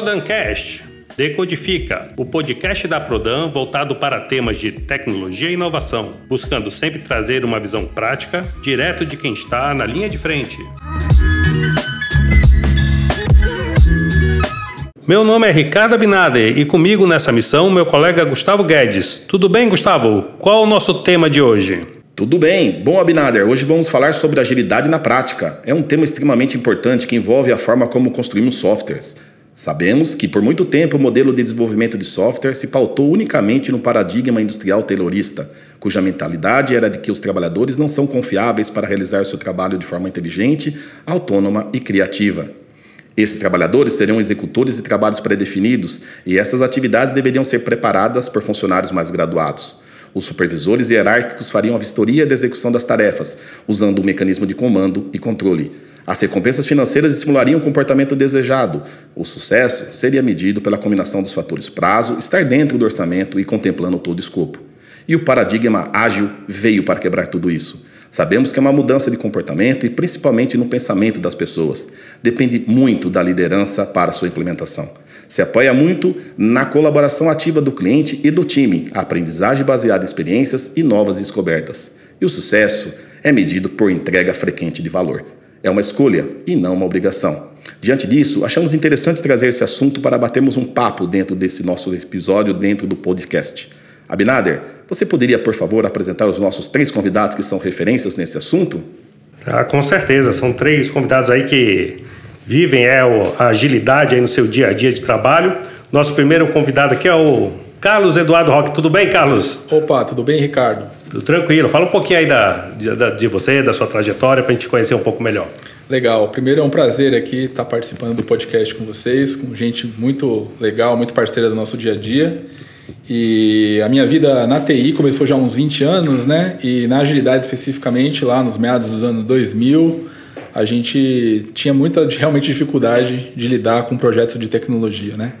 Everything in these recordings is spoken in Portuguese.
Prodancast Decodifica, o podcast da Prodan voltado para temas de tecnologia e inovação, buscando sempre trazer uma visão prática, direto de quem está na linha de frente. Meu nome é Ricardo Abinader e comigo nessa missão meu colega Gustavo Guedes. Tudo bem, Gustavo? Qual o nosso tema de hoje? Tudo bem. Bom, Abinader, hoje vamos falar sobre agilidade na prática. É um tema extremamente importante que envolve a forma como construímos softwares. Sabemos que por muito tempo o modelo de desenvolvimento de software se pautou unicamente no paradigma industrial taylorista, cuja mentalidade era de que os trabalhadores não são confiáveis para realizar seu trabalho de forma inteligente, autônoma e criativa. Esses trabalhadores seriam executores de trabalhos pré-definidos e essas atividades deveriam ser preparadas por funcionários mais graduados. Os supervisores hierárquicos fariam a vistoria da execução das tarefas, usando o mecanismo de comando e controle. As recompensas financeiras estimulariam o comportamento desejado. O sucesso seria medido pela combinação dos fatores prazo, estar dentro do orçamento e contemplando todo o escopo. E o paradigma ágil veio para quebrar tudo isso. Sabemos que é uma mudança de comportamento e principalmente no pensamento das pessoas. Depende muito da liderança para sua implementação. Se apoia muito na colaboração ativa do cliente e do time, a aprendizagem baseada em experiências e novas descobertas. E o sucesso é medido por entrega frequente de valor. É uma escolha e não uma obrigação. Diante disso, achamos interessante trazer esse assunto para batermos um papo dentro desse nosso episódio, dentro do podcast. Abinader, você poderia, por favor, apresentar os nossos três convidados que são referências nesse assunto? Ah, com certeza, são três convidados aí que vivem é, a agilidade aí no seu dia a dia de trabalho. Nosso primeiro convidado aqui é o Carlos Eduardo Roque. Tudo bem, Carlos? Opa, tudo bem, Ricardo? Tudo tranquilo. Fala um pouquinho aí da, de, de você, da sua trajetória, para a gente conhecer um pouco melhor. Legal. Primeiro é um prazer aqui estar participando do podcast com vocês, com gente muito legal, muito parceira do nosso dia a dia. E a minha vida na TI começou já há uns 20 anos, né? E na agilidade especificamente, lá nos meados dos anos 2000, a gente tinha muita realmente dificuldade de lidar com projetos de tecnologia, né?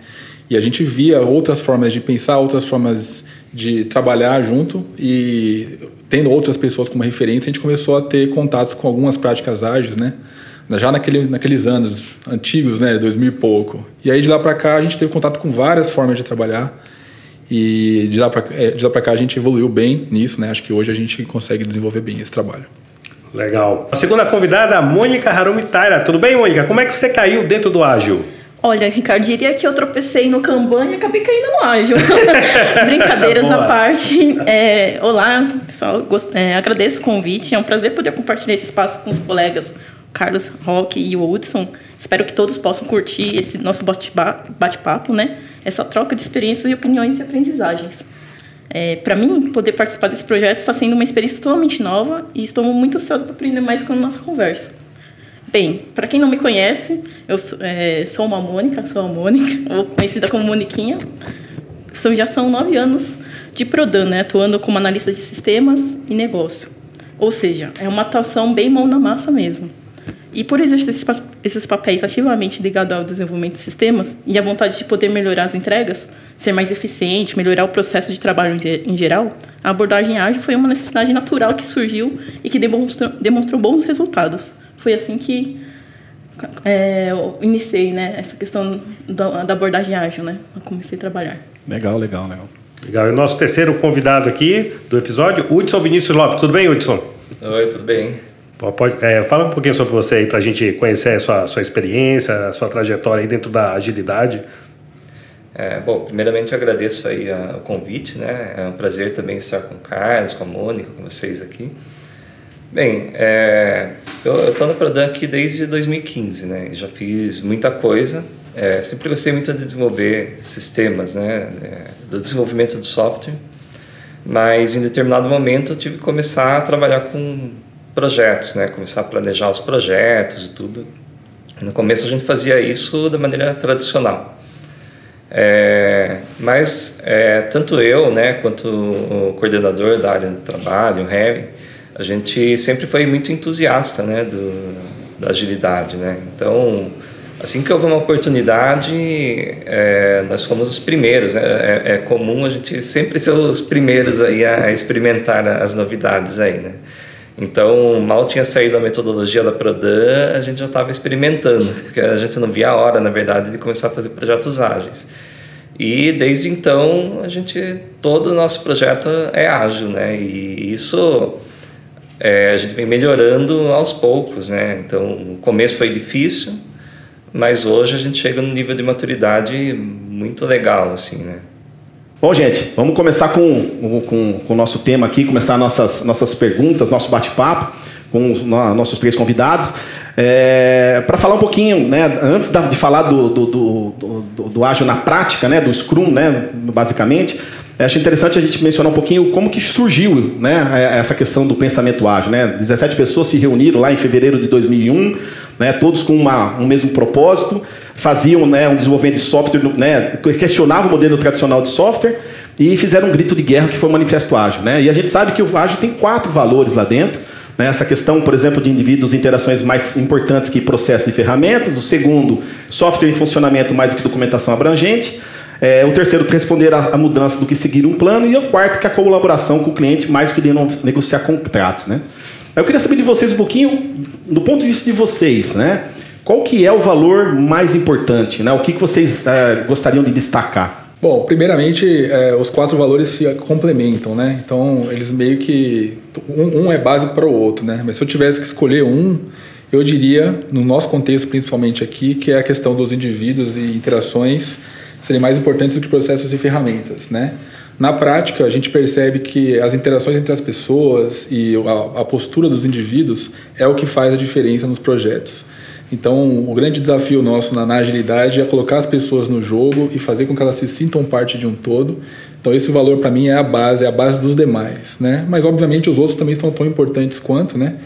E a gente via outras formas de pensar, outras formas de trabalhar junto e tendo outras pessoas como referência, a gente começou a ter contatos com algumas práticas ágeis, né? Já naquele, naqueles anos antigos, né, 2000 e pouco. E aí de lá para cá a gente teve contato com várias formas de trabalhar e de lá para é, cá a gente evoluiu bem nisso, né? Acho que hoje a gente consegue desenvolver bem esse trabalho. Legal. A segunda convidada, a Mônica Harumi Taira. Tudo bem, Mônica? Como é que você caiu dentro do ágil? Olha, Ricardo, diria que eu tropecei no Kanban e acabei caindo no ágil. Brincadeiras à parte. É, olá, pessoal. Gost... É, agradeço o convite. É um prazer poder compartilhar esse espaço com os colegas Carlos Roque e o Hudson. Espero que todos possam curtir esse nosso bate-papo, né? Essa troca de experiências e opiniões e aprendizagens. É, para mim, poder participar desse projeto está sendo uma experiência totalmente nova e estou muito ansiosa para aprender mais com a nossa conversa. Bem, para quem não me conhece, eu sou, é, sou uma Mônica, sou a Mônica, ou conhecida como Moniquinha. São, já são nove anos de Prodan, né, atuando como analista de sistemas e negócio. Ou seja, é uma atuação bem mão na massa mesmo. E por exercer esses papéis ativamente ligados ao desenvolvimento de sistemas e a vontade de poder melhorar as entregas, ser mais eficiente, melhorar o processo de trabalho em geral, a abordagem ágil foi uma necessidade natural que surgiu e que demonstrou, demonstrou bons resultados. Foi assim que é, eu iniciei né, essa questão da, da, abordagem ágil, né? Eu comecei a trabalhar. Legal, legal, legal. Legal. E o nosso terceiro convidado aqui do episódio, Hudson Vinícius Lopes. Tudo bem, Hudson? Oi, tudo bem. Pode, é, fala um pouquinho sobre você aí para a gente conhecer a sua, sua experiência, a sua trajetória aí dentro da agilidade. É, bom, primeiramente eu agradeço aí a, o convite, né? É um prazer também estar com o Carlos, com a Mônica, com vocês aqui. Bem, é, eu estou na aqui desde 2015, né? Já fiz muita coisa. É, sempre gostei muito de desenvolver sistemas, né? É, do desenvolvimento do software. Mas em determinado momento eu tive que começar a trabalhar com projetos, né? Começar a planejar os projetos e tudo. No começo a gente fazia isso da maneira tradicional. É, mas é, tanto eu, né, quanto o coordenador da área de trabalho, o Harry, a gente sempre foi muito entusiasta, né, do, da agilidade, né. Então, assim que houve uma oportunidade, é, nós fomos os primeiros. Né? É, é, comum a gente sempre ser os primeiros aí a experimentar as novidades aí, né. Então, mal tinha saído a metodologia da Prodan, a gente já estava experimentando, porque a gente não via a hora, na verdade, de começar a fazer projetos ágeis. E desde então, a gente todo o nosso projeto é ágil, né? E isso é, a gente vem melhorando aos poucos, né? Então, o começo foi difícil, mas hoje a gente chega num nível de maturidade muito legal, assim, né? Bom, gente, vamos começar com, com, com o nosso tema aqui, começar nossas, nossas perguntas, nosso bate-papo com os nossos três convidados. É, para falar um pouquinho, né, antes de falar do, do, do, do, do ágil na prática, né, do Scrum, né, basicamente, acho interessante a gente mencionar um pouquinho como que surgiu né, essa questão do pensamento ágil. Né? 17 pessoas se reuniram lá em fevereiro de 2001, né, todos com uma, um mesmo propósito, faziam né, um desenvolvimento de software, né, questionavam o modelo tradicional de software e fizeram um grito de guerra que foi o Manifesto Ágil. Né? E a gente sabe que o ágil tem quatro valores lá dentro. Né? Essa questão, por exemplo, de indivíduos, interações mais importantes que processos e ferramentas. O segundo, software em funcionamento mais do que documentação abrangente. É, o terceiro, responder à mudança do que seguir um plano. E o quarto, que é a colaboração com o cliente mais que negociar contratos. Né? Eu queria saber de vocês um pouquinho, do ponto de vista de vocês, né? Qual que é o valor mais importante? Né? O que, que vocês é, gostariam de destacar? Bom, primeiramente, é, os quatro valores se complementam, né? Então, eles meio que... Um, um é básico para o outro, né? Mas se eu tivesse que escolher um, eu diria, no nosso contexto principalmente aqui, que é a questão dos indivíduos e interações serem mais importantes do que processos e ferramentas, né? Na prática, a gente percebe que as interações entre as pessoas e a, a postura dos indivíduos é o que faz a diferença nos projetos. Então, o grande desafio nosso na, na, agilidade é colocar as pessoas no jogo e fazer com que elas se sintam parte de um todo. Então, esse valor para mim é a base, é a base dos demais, né? Mas obviamente os outros também são tão importantes quanto, né?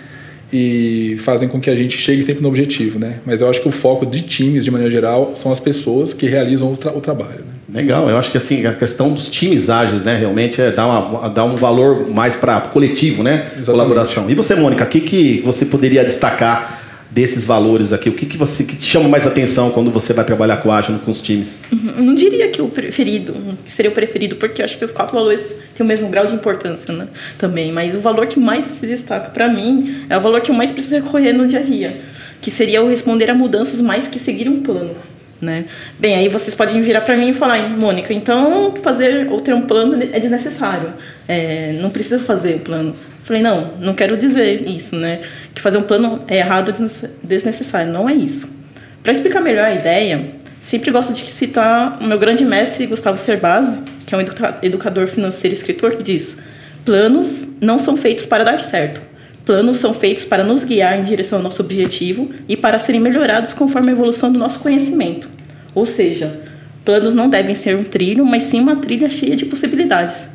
E fazem com que a gente chegue sempre no objetivo, né? Mas eu acho que o foco de times, de maneira geral, são as pessoas que realizam o, tra o trabalho. Né? Legal, eu acho que assim a questão dos times ágeis, né, realmente é dar, uma, dar um valor mais para coletivo, né? Exatamente. Colaboração. E você, Mônica, o que, que você poderia destacar? Desses valores aqui? O que, que você que te chama mais atenção quando você vai trabalhar com ágil com os times? Uhum. Não diria que o preferido, seria o preferido, porque eu acho que os quatro valores têm o mesmo grau de importância né? também. Mas o valor que mais se destaca para mim é o valor que eu mais preciso recorrer no dia a dia, que seria o responder a mudanças mais que seguir um plano. Né? Bem, aí vocês podem virar para mim e falar, Mônica, então fazer ou ter um plano é desnecessário. É, não precisa fazer o plano. Falei, não, não quero dizer isso, né? Que fazer um plano é errado, desnecessário. Não é isso. Para explicar melhor a ideia, sempre gosto de citar o meu grande mestre, Gustavo Cerbasi, que é um educador financeiro e escritor, que diz: planos não são feitos para dar certo. Planos são feitos para nos guiar em direção ao nosso objetivo e para serem melhorados conforme a evolução do nosso conhecimento. Ou seja, planos não devem ser um trilho, mas sim uma trilha cheia de possibilidades.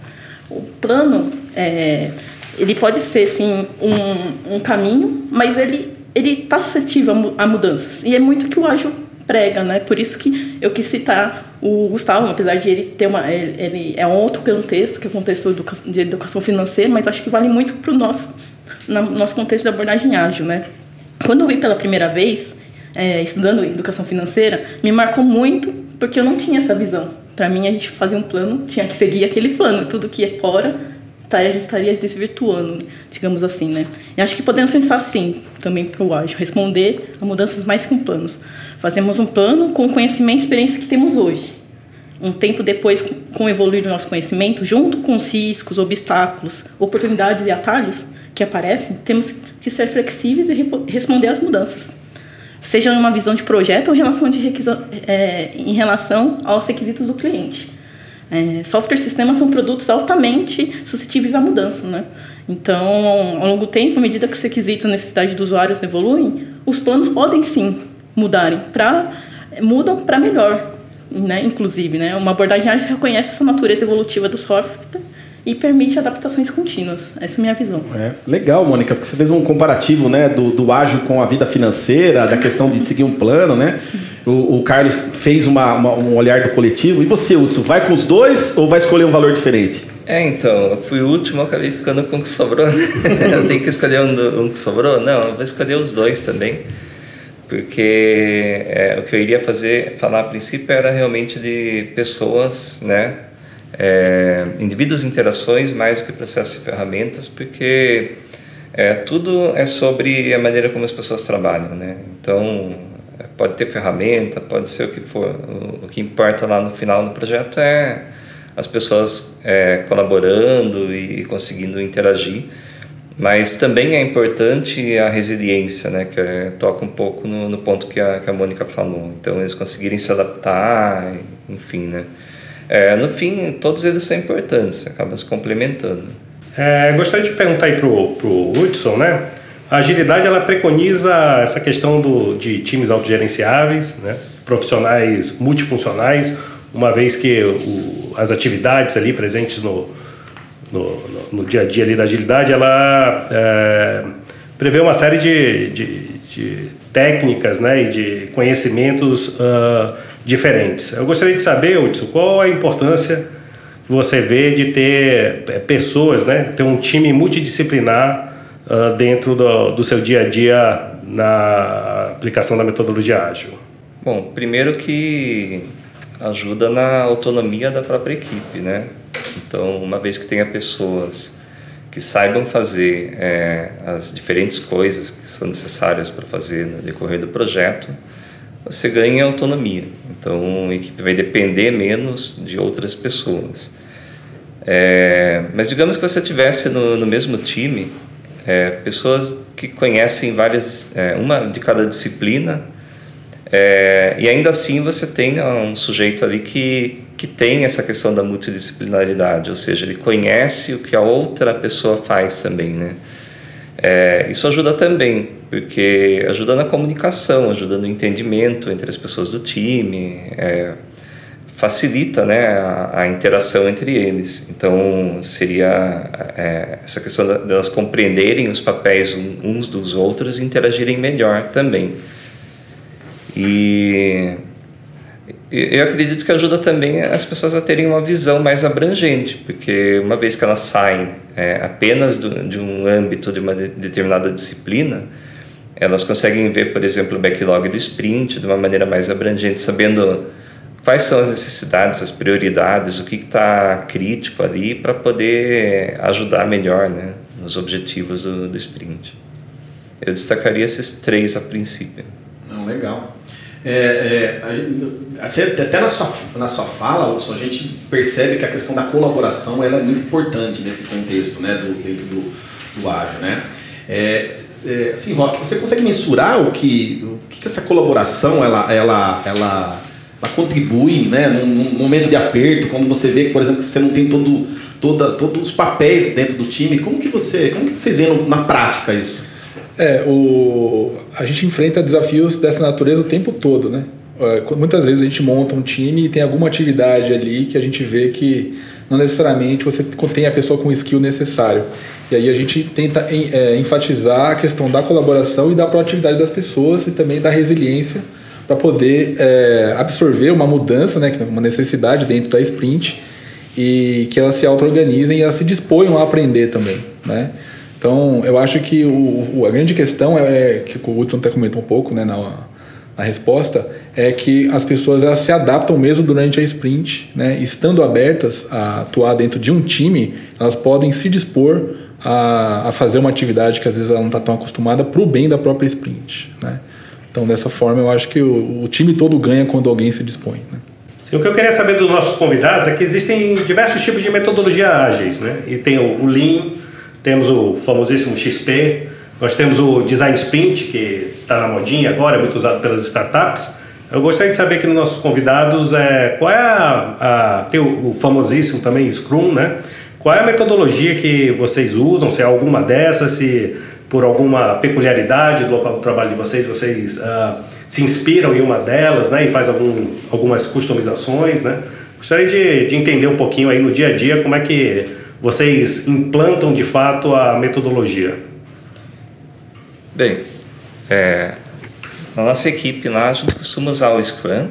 O plano é, ele pode ser sim um, um caminho, mas ele ele está suscetível a mudanças e é muito que o ágil prega, né? Por isso que eu quis citar o Gustavo, apesar de ele ter uma ele, ele é um outro contexto, que é o contexto de educação financeira, mas acho que vale muito para o nosso no nosso contexto de abordagem ágil, né? Quando eu vi pela primeira vez é, estudando educação financeira, me marcou muito porque eu não tinha essa visão. Para mim, a gente fazia um plano, tinha que seguir aquele plano, tudo que é fora a gente estaria desvirtuando, digamos assim, né? E acho que podemos pensar assim também para o ágil, responder a mudanças mais com planos. Fazemos um plano com o conhecimento e experiência que temos hoje. Um tempo depois, com o evoluir do nosso conhecimento, junto com os riscos, obstáculos, oportunidades e atalhos que aparecem, temos que ser flexíveis e responder às mudanças. Seja uma visão de projeto ou relação de é, em relação aos requisitos do cliente. É, software e sistemas são produtos altamente suscetíveis à mudança, né? Então, ao longo do tempo, à medida que os requisitos e necessidades dos usuários evoluem, os planos podem sim mudarem para mudam para melhor, né? Inclusive, né? Uma abordagem ágil reconhece essa natureza evolutiva do software e permite adaptações contínuas. Essa é a minha visão. É, legal, Mônica, porque você fez um comparativo né, do, do ágil com a vida financeira, da questão de seguir um plano, né? O, o, Carlos fez uma, uma, um olhar do coletivo. E você, Hudson, vai com os dois ou vai escolher um valor diferente? É, então, eu fui o último, acabei ficando com o que sobrou. Eu tenho que escolher um, um que sobrou? Não, eu vou escolher os dois também porque é, o que eu iria fazer, falar a princípio era realmente de pessoas, né, é, indivíduos interações mais do que processos e ferramentas, porque é, tudo é sobre a maneira como as pessoas trabalham, né? Então, pode ter ferramenta, pode ser o que for. O, o que importa lá no final do projeto é as pessoas é, colaborando e conseguindo interagir. Mas também é importante a resiliência, né? Que é, toca um pouco no, no ponto que a, que a Mônica falou. Então, eles conseguirem se adaptar, enfim, né? É, no fim, todos eles são importantes, acabam se complementando. É, gostaria de perguntar aí pro, pro Hudson, né? A agilidade ela preconiza essa questão do, de times autogerenciáveis, né? profissionais multifuncionais, uma vez que o, as atividades ali presentes no, no, no, dia a dia ali da agilidade, ela é, prevê uma série de, de, de, técnicas né? e de conhecimentos uh, diferentes. Eu gostaria de saber, Hudson, qual a importância você vê de ter é, pessoas, né, ter um time multidisciplinar uh, dentro do, do seu dia a dia na aplicação da metodologia ágil? Bom, primeiro que ajuda na autonomia da própria equipe, né? Então, uma vez que tenha pessoas que saibam fazer é, as diferentes coisas que são necessárias para fazer no decorrer do projeto, você ganha autonomia. Então, a equipe vai depender menos de outras pessoas. É, mas digamos que você tivesse no, no mesmo time é, pessoas que conhecem várias, é, uma de cada disciplina, é, e ainda assim você tem um sujeito ali que, que tem essa questão da multidisciplinaridade, ou seja, ele conhece o que a outra pessoa faz também, né? É, isso ajuda também, porque ajuda na comunicação, ajuda no entendimento entre as pessoas do time, é, facilita né, a, a, interação entre eles. Então, seria é, essa questão delas de compreenderem os papéis uns dos outros e interagirem melhor também. E eu acredito que ajuda também as pessoas a terem uma visão mais abrangente, porque uma vez que elas saem é, apenas do, de um âmbito de uma de, determinada disciplina, elas conseguem ver, por exemplo, o backlog do sprint de uma maneira mais abrangente, sabendo quais são as necessidades, as prioridades, o que está crítico ali para poder ajudar melhor né, nos objetivos do, do sprint. Eu destacaria esses três a princípio. Não, legal. É, é, até na sua, na sua fala, Wilson, a gente percebe que a questão da colaboração ela é muito importante nesse contexto né, do, dentro do, do ágil. Né? É, é, assim, Rock, você consegue mensurar o que, o que essa colaboração ela, ela, ela ela contribui né, num, num, momento de aperto, quando você vê, por exemplo, que você não tem todo, toda, todos os papéis dentro do time. Como que, você, como que vocês veem na prática isso? É, o, a gente enfrenta desafios dessa natureza o tempo todo, né? É, muitas vezes a gente monta um time e tem alguma atividade ali que a gente vê que não necessariamente você tem a pessoa com o skill necessário. E aí a gente tenta é, enfatizar a questão da colaboração e da proatividade das pessoas e também da resiliência para poder é, absorver uma mudança, né, é uma necessidade dentro da sprint e que elas se auto-organizem e elas se disponham a aprender também, né? Então, eu acho que o, a grande questão é, é que o Hudson até comentou um pouco, né, na, na resposta, é que as pessoas elas se adaptam mesmo durante a sprint, né? Estando abertas a atuar dentro de um time, elas podem se dispor a, a fazer uma atividade que às vezes ela não está tão acostumada para o bem da própria sprint, né? Então, dessa forma, eu acho que o, o time todo ganha quando alguém se dispõe. Né? Sim, o que eu queria saber dos nossos convidados é que existem diversos tipos de metodologia ágeis. Né? E tem o, o Lean, temos o famosíssimo XP, nós temos o Design Sprint, que está na modinha agora, é muito usado pelas startups. Eu gostaria de saber aqui nos nossos convidados é, qual é a, a tem o, o famosíssimo também Scrum, né? Qual é a metodologia que vocês usam? Se é alguma dessas, se por alguma peculiaridade do local do trabalho de vocês, vocês uh, se inspiram em uma delas, né, e faz algum, algumas customizações, né? Gostaria de, de entender um pouquinho aí no dia a dia como é que vocês implantam de fato a metodologia. Bem, é, na nossa equipe lá a gente costuma usar o Scrum,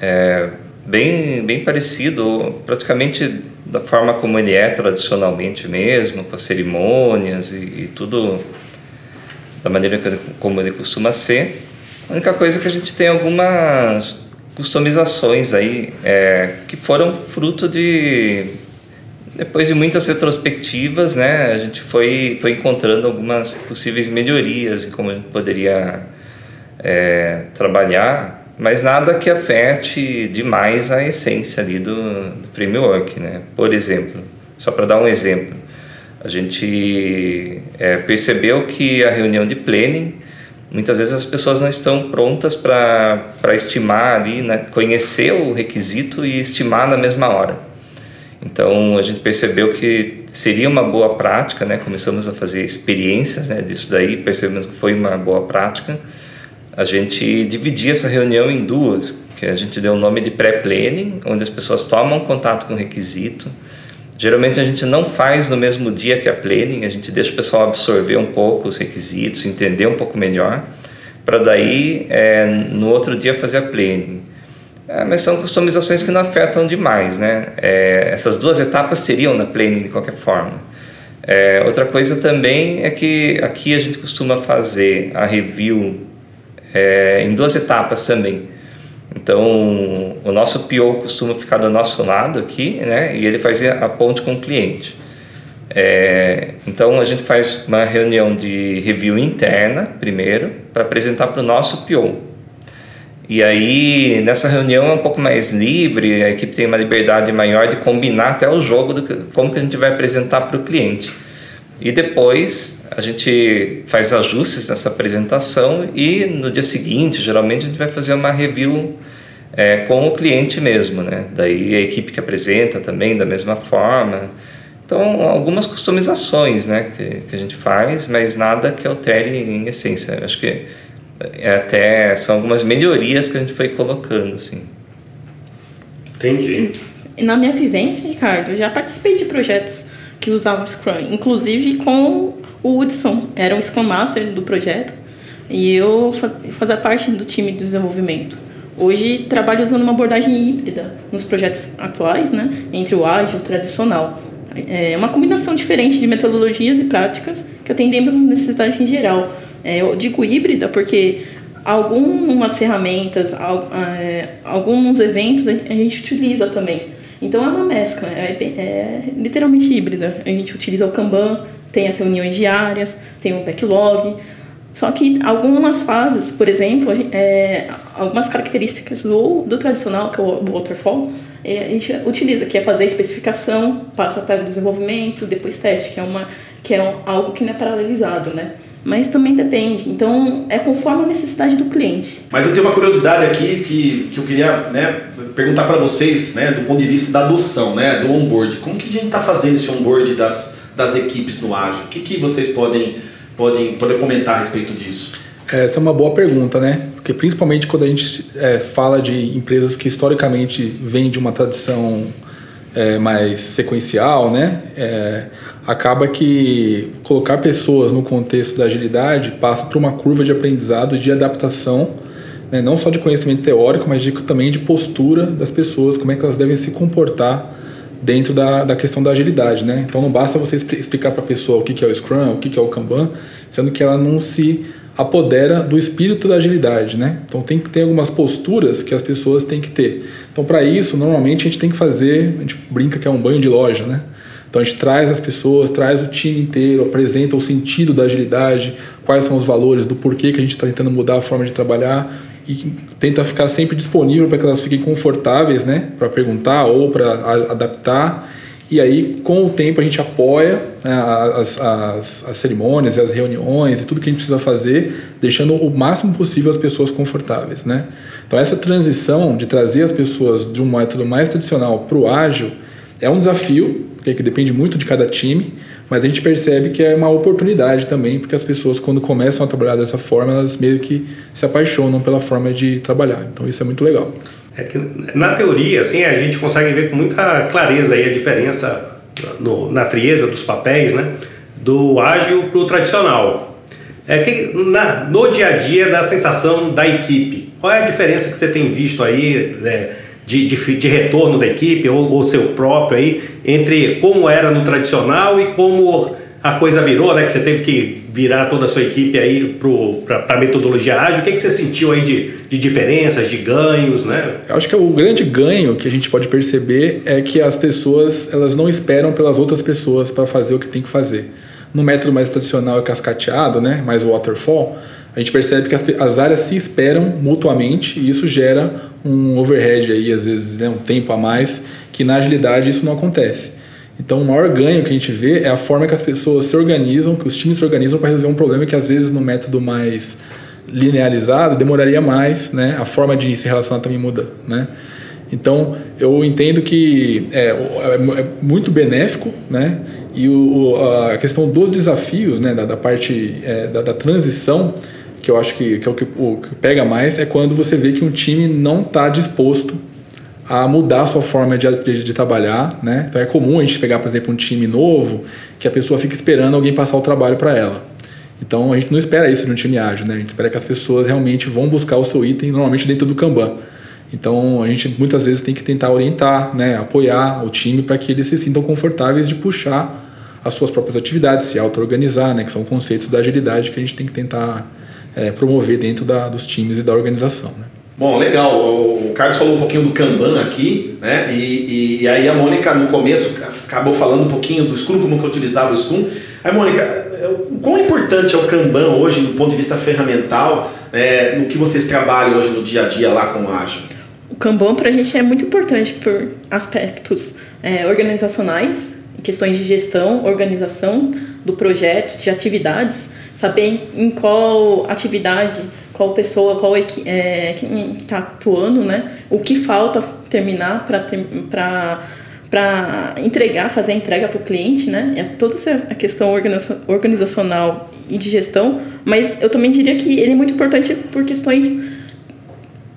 é, bem, bem parecido, praticamente da forma como ele é tradicionalmente mesmo, com as cerimônias e, e tudo da maneira que, como ele costuma ser. A única coisa é que a gente tem algumas customizações aí é, que foram fruto de depois de muitas retrospectivas, né, a gente foi, foi encontrando algumas possíveis melhorias em como a gente poderia é, trabalhar, mas nada que afete demais a essência ali do, do framework, né? Por exemplo, só para dar um exemplo, a gente é, percebeu que a reunião de planning muitas vezes as pessoas não estão prontas para estimar ali, né, conhecer o requisito e estimar na mesma hora. Então a gente percebeu que seria uma boa prática, né? Começamos a fazer experiências né, disso daí, percebemos que foi uma boa prática. A gente dividia essa reunião em duas, que a gente deu o nome de pré-planning, onde as pessoas tomam contato com o requisito. Geralmente a gente não faz no mesmo dia que a planning, a gente deixa o pessoal absorver um pouco os requisitos, entender um pouco melhor, para daí é, no outro dia fazer a planning. É, mas são customizações que não afetam demais, né? É, essas duas etapas seriam na planning de qualquer forma. É, outra coisa também é que aqui a gente costuma fazer a review é, em duas etapas também. Então, o nosso PO costuma ficar do nosso lado aqui, né? E ele faz a ponte com o cliente. É, então, a gente faz uma reunião de review interna primeiro para apresentar para o nosso PO. E aí, nessa reunião é um pouco mais livre, a equipe tem uma liberdade maior de combinar até o jogo do que, como que a gente vai apresentar para o cliente. E depois a gente faz ajustes nessa apresentação e no dia seguinte, geralmente, a gente vai fazer uma review é, com o cliente mesmo, né? Daí a equipe que apresenta também da mesma forma. Então, algumas customizações né, que, que a gente faz, mas nada que altere em essência. Acho que é até são algumas melhorias que a gente foi colocando, assim. Entendi. Na minha vivência, Ricardo, já participei de projetos que usavam Scrum, inclusive com o Hudson, era o Scrum Master do projeto, e eu fazia parte do time de desenvolvimento. Hoje trabalho usando uma abordagem híbrida nos projetos atuais, né, entre o ágil e o tradicional. É uma combinação diferente de metodologias e práticas que atendemos às necessidades em geral é, eu digo híbrida porque algumas ferramentas, é, alguns eventos a gente utiliza também. Então é uma mescla, é, é, literalmente híbrida. A gente utiliza o Kanban, tem as reuniões diárias, tem o backlog. Só que algumas fases, por exemplo, é, algumas características do, do tradicional, que é o waterfall, é, a gente utiliza, que é fazer especificação, passa para o desenvolvimento, depois teste, que é, uma, que é algo que não é paralelizado, né? Mas também depende. Então, é conforme a necessidade do cliente. Mas eu tenho uma curiosidade aqui que, que eu queria né, perguntar para vocês, né, do ponto de vista da adoção, né, do onboard. Como que a gente está fazendo esse onboard das, das equipes no ágil? O que, que vocês podem, podem, podem comentar a respeito disso? Essa é uma boa pergunta, né? Porque principalmente quando a gente é, fala de empresas que historicamente vêm de uma tradição é, mais sequencial, né? É, acaba que colocar pessoas no contexto da agilidade passa por uma curva de aprendizado de adaptação, né, não só de conhecimento teórico, mas de, também de postura das pessoas, como é que elas devem se comportar dentro da, da questão da agilidade. Né? Então não basta você explicar para a pessoa o que, que é o Scrum, o que, que é o Kanban, sendo que ela não se apodera do espírito da agilidade, né? Então tem que ter algumas posturas que as pessoas têm que ter. Então para isso, normalmente a gente tem que fazer, a gente brinca que é um banho de loja, né? Então a gente traz as pessoas, traz o time inteiro, apresenta o sentido da agilidade, quais são os valores, do porquê que a gente está tentando mudar a forma de trabalhar e tenta ficar sempre disponível para que elas fiquem confortáveis, né, para perguntar ou para adaptar. E aí, com o tempo, a gente apoia né, as, as, as cerimônias, as reuniões e tudo que a gente precisa fazer, deixando o máximo possível as pessoas confortáveis, né? Então, essa transição de trazer as pessoas de um método mais tradicional para o ágil é um desafio, porque que depende muito de cada time, mas a gente percebe que é uma oportunidade também, porque as pessoas, quando começam a trabalhar dessa forma, elas meio que se apaixonam pela forma de trabalhar. Então, isso é muito legal. É que, na teoria, assim, a gente consegue ver com muita clareza aí a diferença no, na frieza dos papéis, né? Do ágil para o tradicional. É que na, no dia a dia da sensação da equipe, qual é a diferença que você tem visto aí? Né? de, de, de retorno da equipe ou, ou seu próprio aí, entre como era no tradicional e como a coisa virou, né? Que você teve que virar toda a sua equipe aí para a metodologia ágil. O que, que você sentiu aí de, de diferenças, de ganhos, né? Eu acho que o grande ganho que a gente pode perceber é que as pessoas elas não esperam pelas outras pessoas para fazer o que tem que fazer. No método mais tradicional e cascateado, né? Mais waterfall, a gente percebe que as, as áreas se esperam mutuamente e isso gera um overhead aí, às vezes, né, um tempo a mais, que na agilidade isso não acontece. Então, o maior ganho que a gente vê é a forma que as pessoas se organizam, que os times se organizam para resolver um problema que, às vezes, no método mais linearizado, demoraria mais, né? A forma de se relacionar também muda, né? Então, eu entendo que é, é, é muito benéfico, né? E o, a questão dos desafios, né? Da, da parte é, da, da, transição, que eu acho que, que é o que, o que pega mais, é quando você vê que um time não está disposto a mudar a sua forma de, de, de, trabalhar, né? Então é comum a gente pegar, por exemplo, um time novo que a pessoa fica esperando alguém passar o trabalho para ela. Então a gente não espera isso de um time ágil, né? A gente espera que as pessoas realmente vão buscar o seu item normalmente dentro do Kanban. Então a gente muitas vezes tem que tentar orientar, né? Apoiar o time para que eles se sintam confortáveis de puxar as suas próprias atividades, se auto-organizar, né? Que são conceitos da agilidade que a gente tem que tentar é, promover dentro da, dos times e da organização, né? Bom, legal. O Carlos falou um pouquinho do Kanban aqui, né? E, e, e, aí a Mônica no começo acabou falando um pouquinho do Scrum, como que eu utilizava o Scrum. Aí, Mônica, o quão importante é o Kanban hoje do ponto de vista ferramental, é, no que vocês trabalham hoje no dia a dia lá com o Ágil? O Kanban para a gente é muito importante por aspectos é, organizacionais, questões de gestão, organização do projeto, de atividades, saber em qual atividade qual pessoa, qual é, quem está atuando, né? O que falta terminar para para entregar, fazer a entrega para o cliente, né? É toda essa questão organizacional e de gestão, mas eu também diria que ele é muito importante por questões,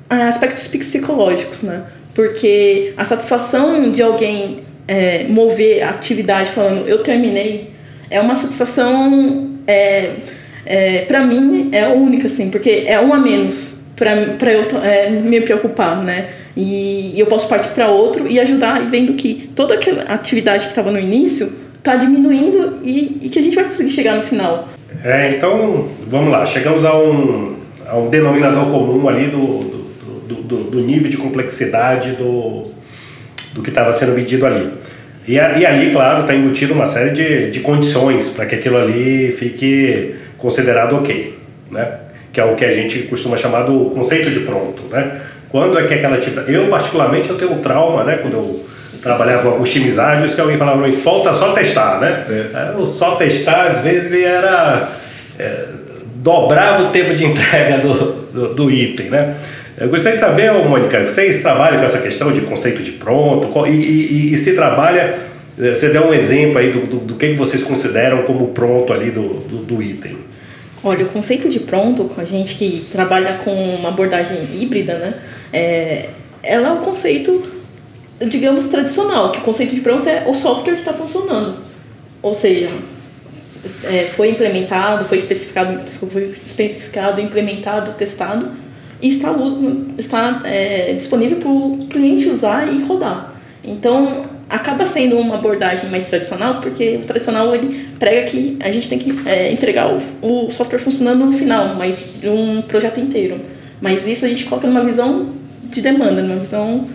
ah, aspectos psicológicos, né? Porque a satisfação de alguém é, mover a atividade falando eu terminei é uma satisfação é, é, para mim é única, assim, porque é um a menos para eu é, me preocupar, né? E, e eu posso partir para outro e ajudar e vendo que toda aquela atividade que estava no início está diminuindo e, e, que a gente vai conseguir chegar no final. É, então, vamos lá, chegamos a um, a um denominador comum ali do, do, do, do nível de complexidade do, do que estava sendo medido ali. E, a, e ali, claro, está embutido uma série de, de condições para que aquilo ali fique considerado ok, né? Que é o que a gente costuma chamar do conceito de pronto, né? Quando é que aquela tipo... Eu, particularmente, eu tenho um trauma, né? Quando eu trabalhava com times ágeis, que alguém falava para mim, falta só testar, né? É. O só testar, às vezes, ele era... É, dobrava o tempo de entrega do, do, do item, né? Eu gostaria de saber, Mônica, vocês trabalham com essa questão de conceito de pronto e, e, e se trabalha, é, você deu um exemplo aí do, do, do, que vocês consideram como pronto ali do, do, do item. Olha, o conceito de pronto, com a gente que trabalha com uma abordagem híbrida, né? É, ela é um conceito, digamos, tradicional, que o conceito de pronto é o software está funcionando. Ou seja, é, foi implementado, foi especificado, desculpa, foi especificado, implementado, testado e está, está é, disponível para o cliente usar e rodar. Então, acaba sendo uma abordagem mais tradicional, porque o tradicional ele prega que a gente tem que é, entregar o, o software funcionando no final, mas de um projeto inteiro. Mas isso a gente coloca numa visão de demanda, numa visão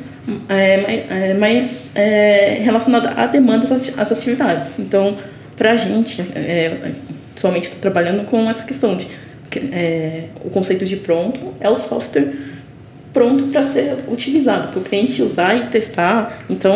é, é, mais é, relacionada à demanda às atividades. Então, para a gente, é, somente estou trabalhando com essa questão de é, o conceito de pronto é o software pronto para ser utilizado, para o cliente usar e testar. Então,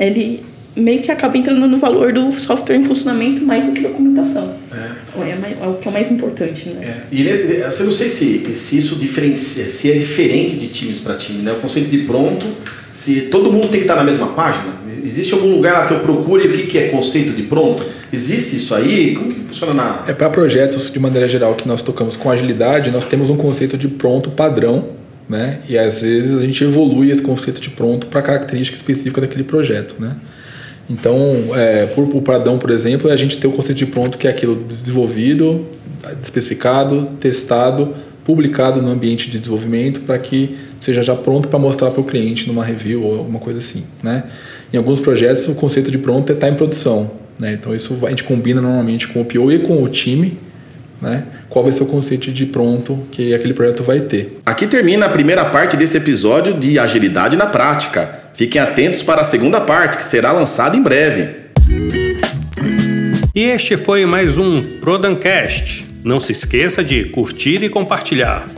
ele meio que acaba entrando no valor do software em funcionamento mais do que documentação. É, é, é o que é mais importante, né? É. E ele, eu não sei se, se isso diferencia, se é diferente de times para time, né? O conceito de pronto, se todo mundo tem que estar na mesma página. Existe algum lugar que eu procure o que é conceito de pronto? Existe isso aí? Como que funciona na... É para projetos de maneira geral que nós tocamos com agilidade, nós temos um conceito de pronto padrão né? E às vezes a gente evolui esse conceito de pronto para característica específica daquele projeto, né? Então, é, por, o padrão, por exemplo, é a gente ter o conceito de pronto que é aquilo desenvolvido, especificado, testado, publicado no ambiente de desenvolvimento para que seja já pronto para mostrar para o cliente numa review ou alguma coisa assim, né? Em alguns projetos o conceito de pronto é estar tá em produção, Né? Então isso a gente combina normalmente com o PO e com o time, né? Qual vai ser o conceito de pronto que aquele projeto vai ter. Aqui termina a primeira parte desse episódio de agilidade na prática. Fiquem atentos para a segunda parte, que será lançada em breve. E este foi mais um Prodancast. Não se esqueça de curtir e compartilhar.